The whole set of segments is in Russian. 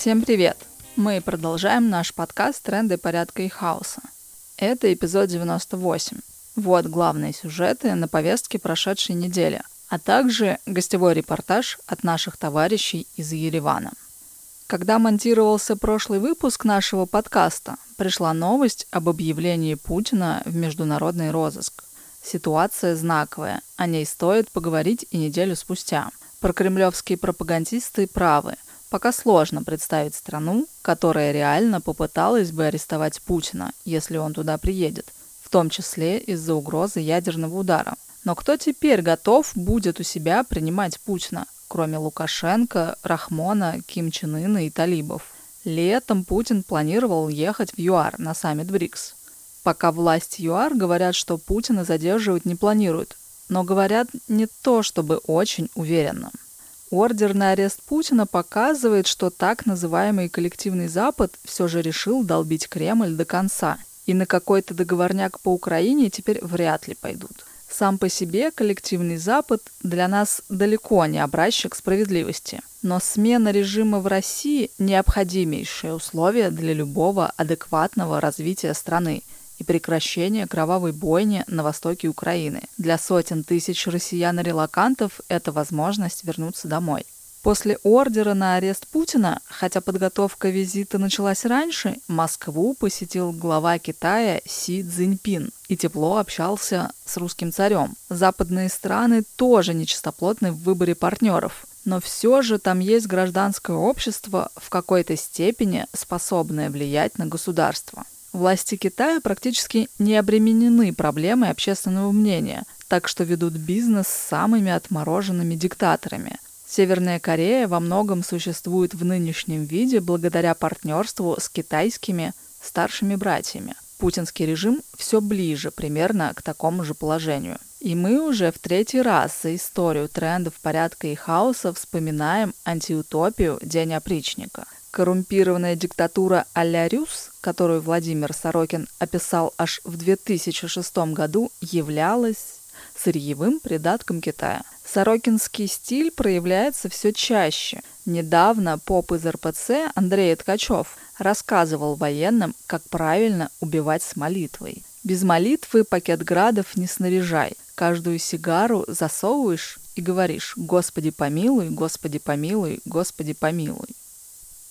Всем привет! Мы продолжаем наш подкаст «Тренды порядка и хаоса». Это эпизод 98. Вот главные сюжеты на повестке прошедшей недели, а также гостевой репортаж от наших товарищей из Еревана. Когда монтировался прошлый выпуск нашего подкаста, пришла новость об объявлении Путина в международный розыск. Ситуация знаковая, о ней стоит поговорить и неделю спустя. Прокремлевские пропагандисты правы. Пока сложно представить страну, которая реально попыталась бы арестовать Путина, если он туда приедет, в том числе из-за угрозы ядерного удара. Но кто теперь готов будет у себя принимать Путина, кроме Лукашенко, Рахмона, Ким Чен Ына и талибов? Летом Путин планировал ехать в ЮАР на саммит БРИКС. Пока власти ЮАР говорят, что Путина задерживать не планируют, но говорят не то чтобы очень уверенно. Ордер на арест Путина показывает, что так называемый коллективный Запад все же решил долбить Кремль до конца, и на какой-то договорняк по Украине теперь вряд ли пойдут. Сам по себе коллективный Запад для нас далеко не образчик справедливости. Но смена режима в России – необходимейшее условие для любого адекватного развития страны и прекращения кровавой бойни на востоке Украины. Для сотен тысяч россиян-релакантов это возможность вернуться домой. После ордера на арест Путина, хотя подготовка визита началась раньше, Москву посетил глава Китая Си Цзиньпин и тепло общался с русским царем. Западные страны тоже нечистоплотны в выборе партнеров, но все же там есть гражданское общество в какой-то степени способное влиять на государство. Власти Китая практически не обременены проблемой общественного мнения, так что ведут бизнес с самыми отмороженными диктаторами. Северная Корея во многом существует в нынешнем виде благодаря партнерству с китайскими старшими братьями. Путинский режим все ближе примерно к такому же положению. И мы уже в третий раз за историю трендов порядка и хаоса вспоминаем антиутопию День опричника – Коррумпированная диктатура а-ля Рюс, которую Владимир Сорокин описал аж в 2006 году, являлась сырьевым придатком Китая. Сорокинский стиль проявляется все чаще. Недавно поп из РПЦ Андрей Ткачев рассказывал военным, как правильно убивать с молитвой. Без молитвы пакет градов не снаряжай. Каждую сигару засовываешь и говоришь «Господи помилуй, Господи помилуй, Господи помилуй».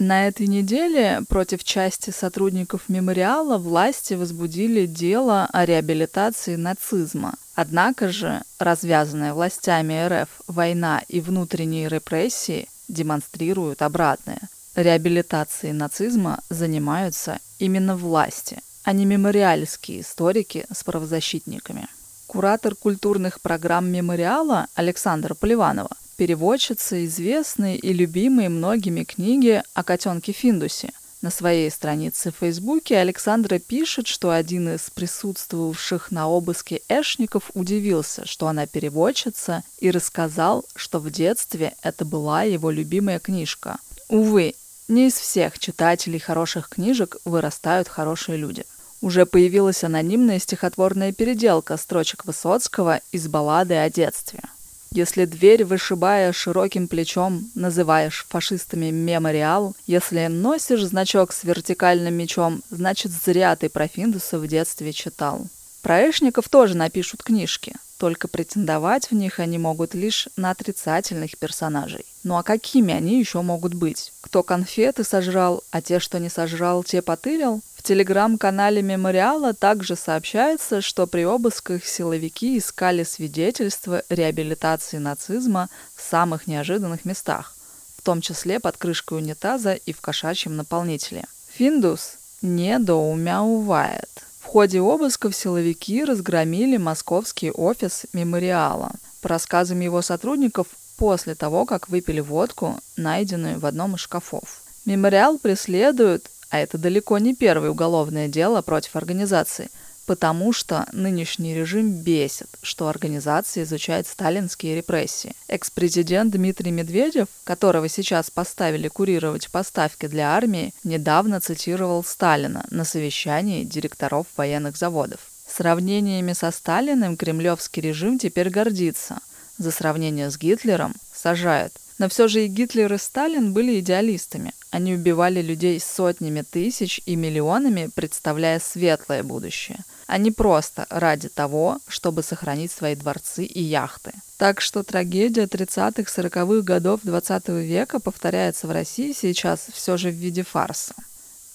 На этой неделе против части сотрудников мемориала власти возбудили дело о реабилитации нацизма. Однако же развязанная властями РФ война и внутренние репрессии демонстрируют обратное. Реабилитацией нацизма занимаются именно власти, а не мемориальские историки с правозащитниками. Куратор культурных программ мемориала Александра Поливанова переводчица известной и любимой многими книги о котенке Финдусе. На своей странице в Фейсбуке Александра пишет, что один из присутствовавших на обыске эшников удивился, что она переводчица, и рассказал, что в детстве это была его любимая книжка. Увы, не из всех читателей хороших книжек вырастают хорошие люди. Уже появилась анонимная стихотворная переделка строчек Высоцкого из баллады о детстве – если дверь, вышибая широким плечом, называешь фашистами мемориал, если носишь значок с вертикальным мечом, значит зря ты про Финдуса в детстве читал. Про Эшников тоже напишут книжки, только претендовать в них они могут лишь на отрицательных персонажей. Ну а какими они еще могут быть? Кто конфеты сожрал, а те, что не сожрал, те потырил? В телеграм-канале мемориала также сообщается, что при обысках силовики искали свидетельства реабилитации нацизма в самых неожиданных местах, в том числе под крышкой унитаза и в кошачьем наполнителе. Финдус недоумяувает. В ходе обысков силовики разгромили московский офис мемориала. По рассказам его сотрудников, после того, как выпили водку, найденную в одном из шкафов. Мемориал преследует а это далеко не первое уголовное дело против организации, потому что нынешний режим бесит, что организация изучает сталинские репрессии. Экс-президент Дмитрий Медведев, которого сейчас поставили курировать поставки для армии, недавно цитировал Сталина на совещании директоров военных заводов. Сравнениями со Сталиным кремлевский режим теперь гордится. За сравнение с Гитлером сажает – Но все же и Гитлер, и Сталин были идеалистами. Они убивали людей сотнями тысяч и миллионами, представляя светлое будущее, а не просто ради того, чтобы сохранить свои дворцы и яхты. Так что трагедия 30-40-х годов 20 века повторяется в России сейчас все же в виде фарса.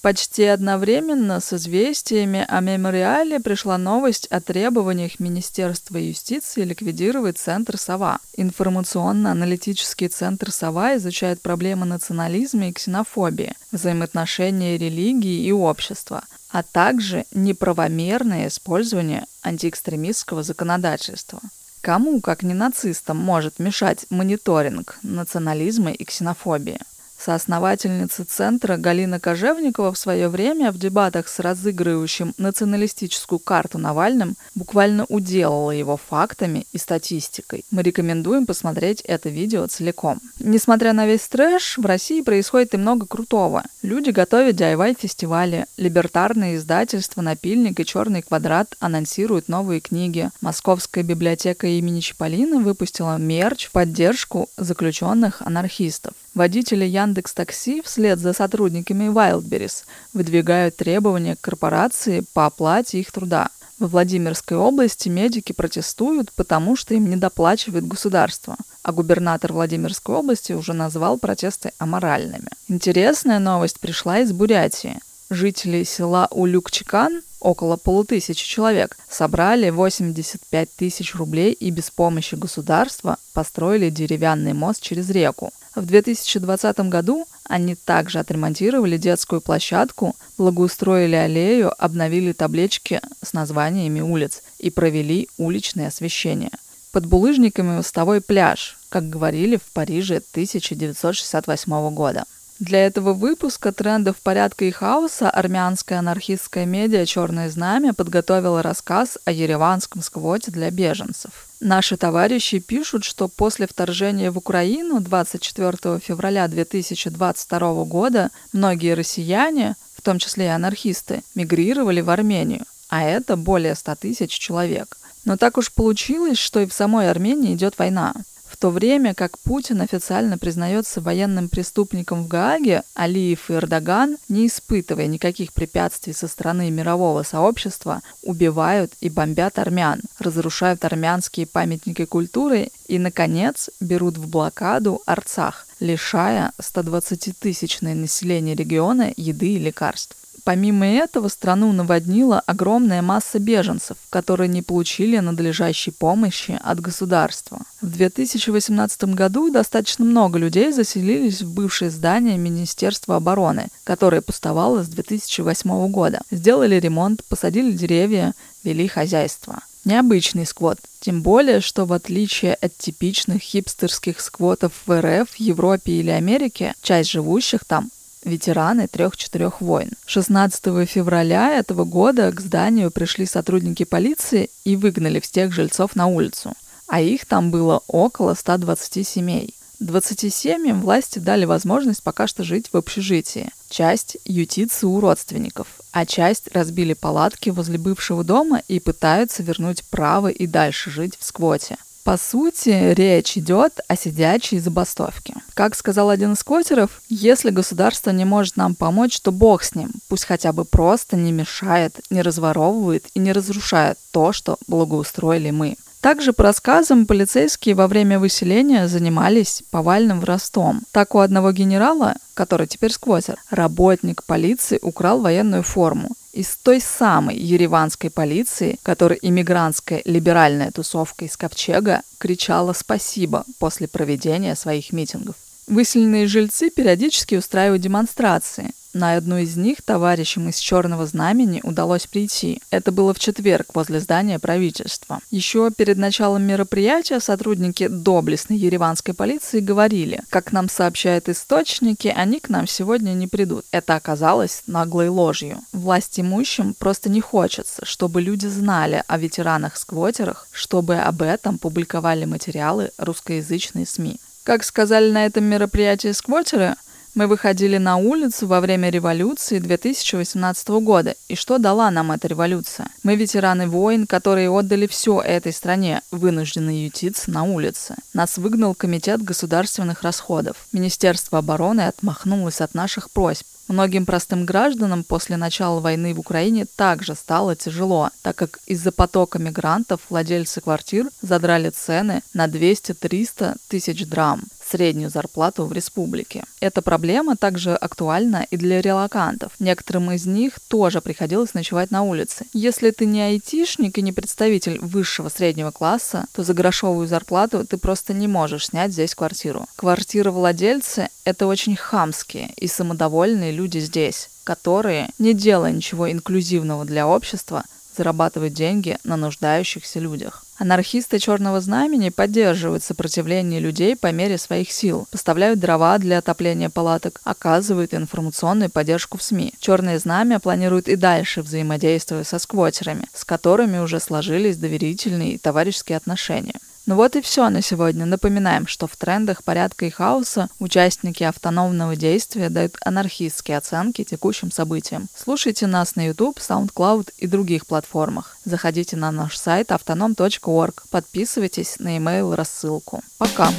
Почти одновременно с известиями о мемориале пришла новость о требованиях Министерства юстиции ликвидировать Центр «Сова». Информационно-аналитический Центр «Сова» изучает проблемы национализма и ксенофобии, взаимоотношения религии и общества, а также неправомерное использование антиэкстремистского законодательства. Кому, как не нацистам, может мешать мониторинг национализма и ксенофобии? Соосновательница центра Галина Кожевникова в свое время в дебатах с разыгрывающим националистическую карту Навальным буквально уделала его фактами и статистикой. Мы рекомендуем посмотреть это видео целиком. Несмотря на весь трэш, в России происходит и много крутого. Люди готовят DIY-фестивали, либертарные издательства «Напильник» и «Черный квадрат» анонсируют новые книги. Московская библиотека имени Чаполина выпустила мерч в поддержку заключенных анархистов. Водители Яндекс Такси вслед за сотрудниками Wildberries выдвигают требования к корпорации по оплате их труда. Во Владимирской области медики протестуют, потому что им не доплачивает государство, а губернатор Владимирской области уже назвал протесты аморальными. Интересная новость пришла из Бурятии. Жители села Улюк-Чекан, около полутысячи человек, собрали 85 тысяч рублей и без помощи государства построили деревянный мост через реку. В 2020 году они также отремонтировали детскую площадку, благоустроили аллею, обновили таблички с названиями улиц и провели уличное освещение. Под булыжниками мостовой пляж, как говорили в Париже 1968 года. Для этого выпуска трендов порядка и хаоса армянская анархистская медиа «Черное знамя» подготовила рассказ о ереванском сквоте для беженцев. Наши товарищи пишут, что после вторжения в Украину 24 февраля 2022 года многие россияне, в том числе и анархисты, мигрировали в Армению, а это более 100 тысяч человек. Но так уж получилось, что и в самой Армении идет война. В то время как Путин официально признается военным преступником в Гааге, Алиев и Эрдоган, не испытывая никаких препятствий со стороны мирового сообщества, убивают и бомбят армян, разрушают армянские памятники культуры и, наконец, берут в блокаду Арцах, лишая 120-тысячное население региона еды и лекарств. Помимо этого, страну наводнила огромная масса беженцев, которые не получили надлежащей помощи от государства. В 2018 году достаточно много людей заселились в бывшее здание Министерства обороны, которое пустовало с 2008 года. Сделали ремонт, посадили деревья, вели хозяйство. Необычный сквот, тем более, что в отличие от типичных хипстерских сквотов в РФ, Европе или Америке, часть живущих там ветераны трех-четырех войн. 16 февраля этого года к зданию пришли сотрудники полиции и выгнали всех жильцов на улицу. А их там было около 120 семей. 20 семьям власти дали возможность пока что жить в общежитии. Часть ютится у родственников, а часть разбили палатки возле бывшего дома и пытаются вернуть право и дальше жить в сквоте. По сути, речь идет о сидячей забастовке. Как сказал один из квотеров, если государство не может нам помочь, то бог с ним. Пусть хотя бы просто не мешает, не разворовывает и не разрушает то, что благоустроили мы. Также по рассказам полицейские во время выселения занимались повальным воровством. Так у одного генерала, который теперь сквотер, работник полиции украл военную форму из той самой ереванской полиции, которой иммигрантская либеральная тусовка из Ковчега кричала «спасибо» после проведения своих митингов. Выселенные жильцы периодически устраивают демонстрации, на одну из них товарищам из Черного Знамени удалось прийти. Это было в четверг возле здания правительства. Еще перед началом мероприятия сотрудники доблестной ереванской полиции говорили, как нам сообщают источники, они к нам сегодня не придут. Это оказалось наглой ложью. Власть имущим просто не хочется, чтобы люди знали о ветеранах-сквотерах, чтобы об этом публиковали материалы русскоязычные СМИ. Как сказали на этом мероприятии сквотеры, Мы выходили на улицу во время революции 2018 года. И что дала нам эта революция? Мы ветераны войн, которые отдали все этой стране, вынуждены ютиться на улице. Нас выгнал Комитет государственных расходов. Министерство обороны отмахнулось от наших просьб. Многим простым гражданам после начала войны в Украине также стало тяжело, так как из-за потока мигрантов владельцы квартир задрали цены на 200-300 тысяч драм среднюю зарплату в республике. Эта проблема также актуальна и для релакантов. Некоторым из них тоже приходилось ночевать на улице. Если ты не айтишник и не представитель высшего среднего класса, то за грошовую зарплату ты просто не можешь снять здесь квартиру. Квартировладельцы – это очень хамские и самодовольные люди здесь, которые, не делая ничего инклюзивного для общества, зарабатывают деньги на нуждающихся людях. Анархисты Черного Знамени поддерживают сопротивление людей по мере своих сил, поставляют дрова для отопления палаток, оказывают информационную поддержку в СМИ. Черное Знамя планирует и дальше взаимодействовать со сквотерами, с которыми уже сложились доверительные и товарищеские отношения. Ну вот и все на сегодня. Напоминаем, что в трендах порядка и хаоса участники автономного действия дают анархистские оценки текущим событиям. Слушайте нас на YouTube, SoundCloud и других платформах. Заходите на наш сайт autonom.org, подписывайтесь на email рассылку. Пока!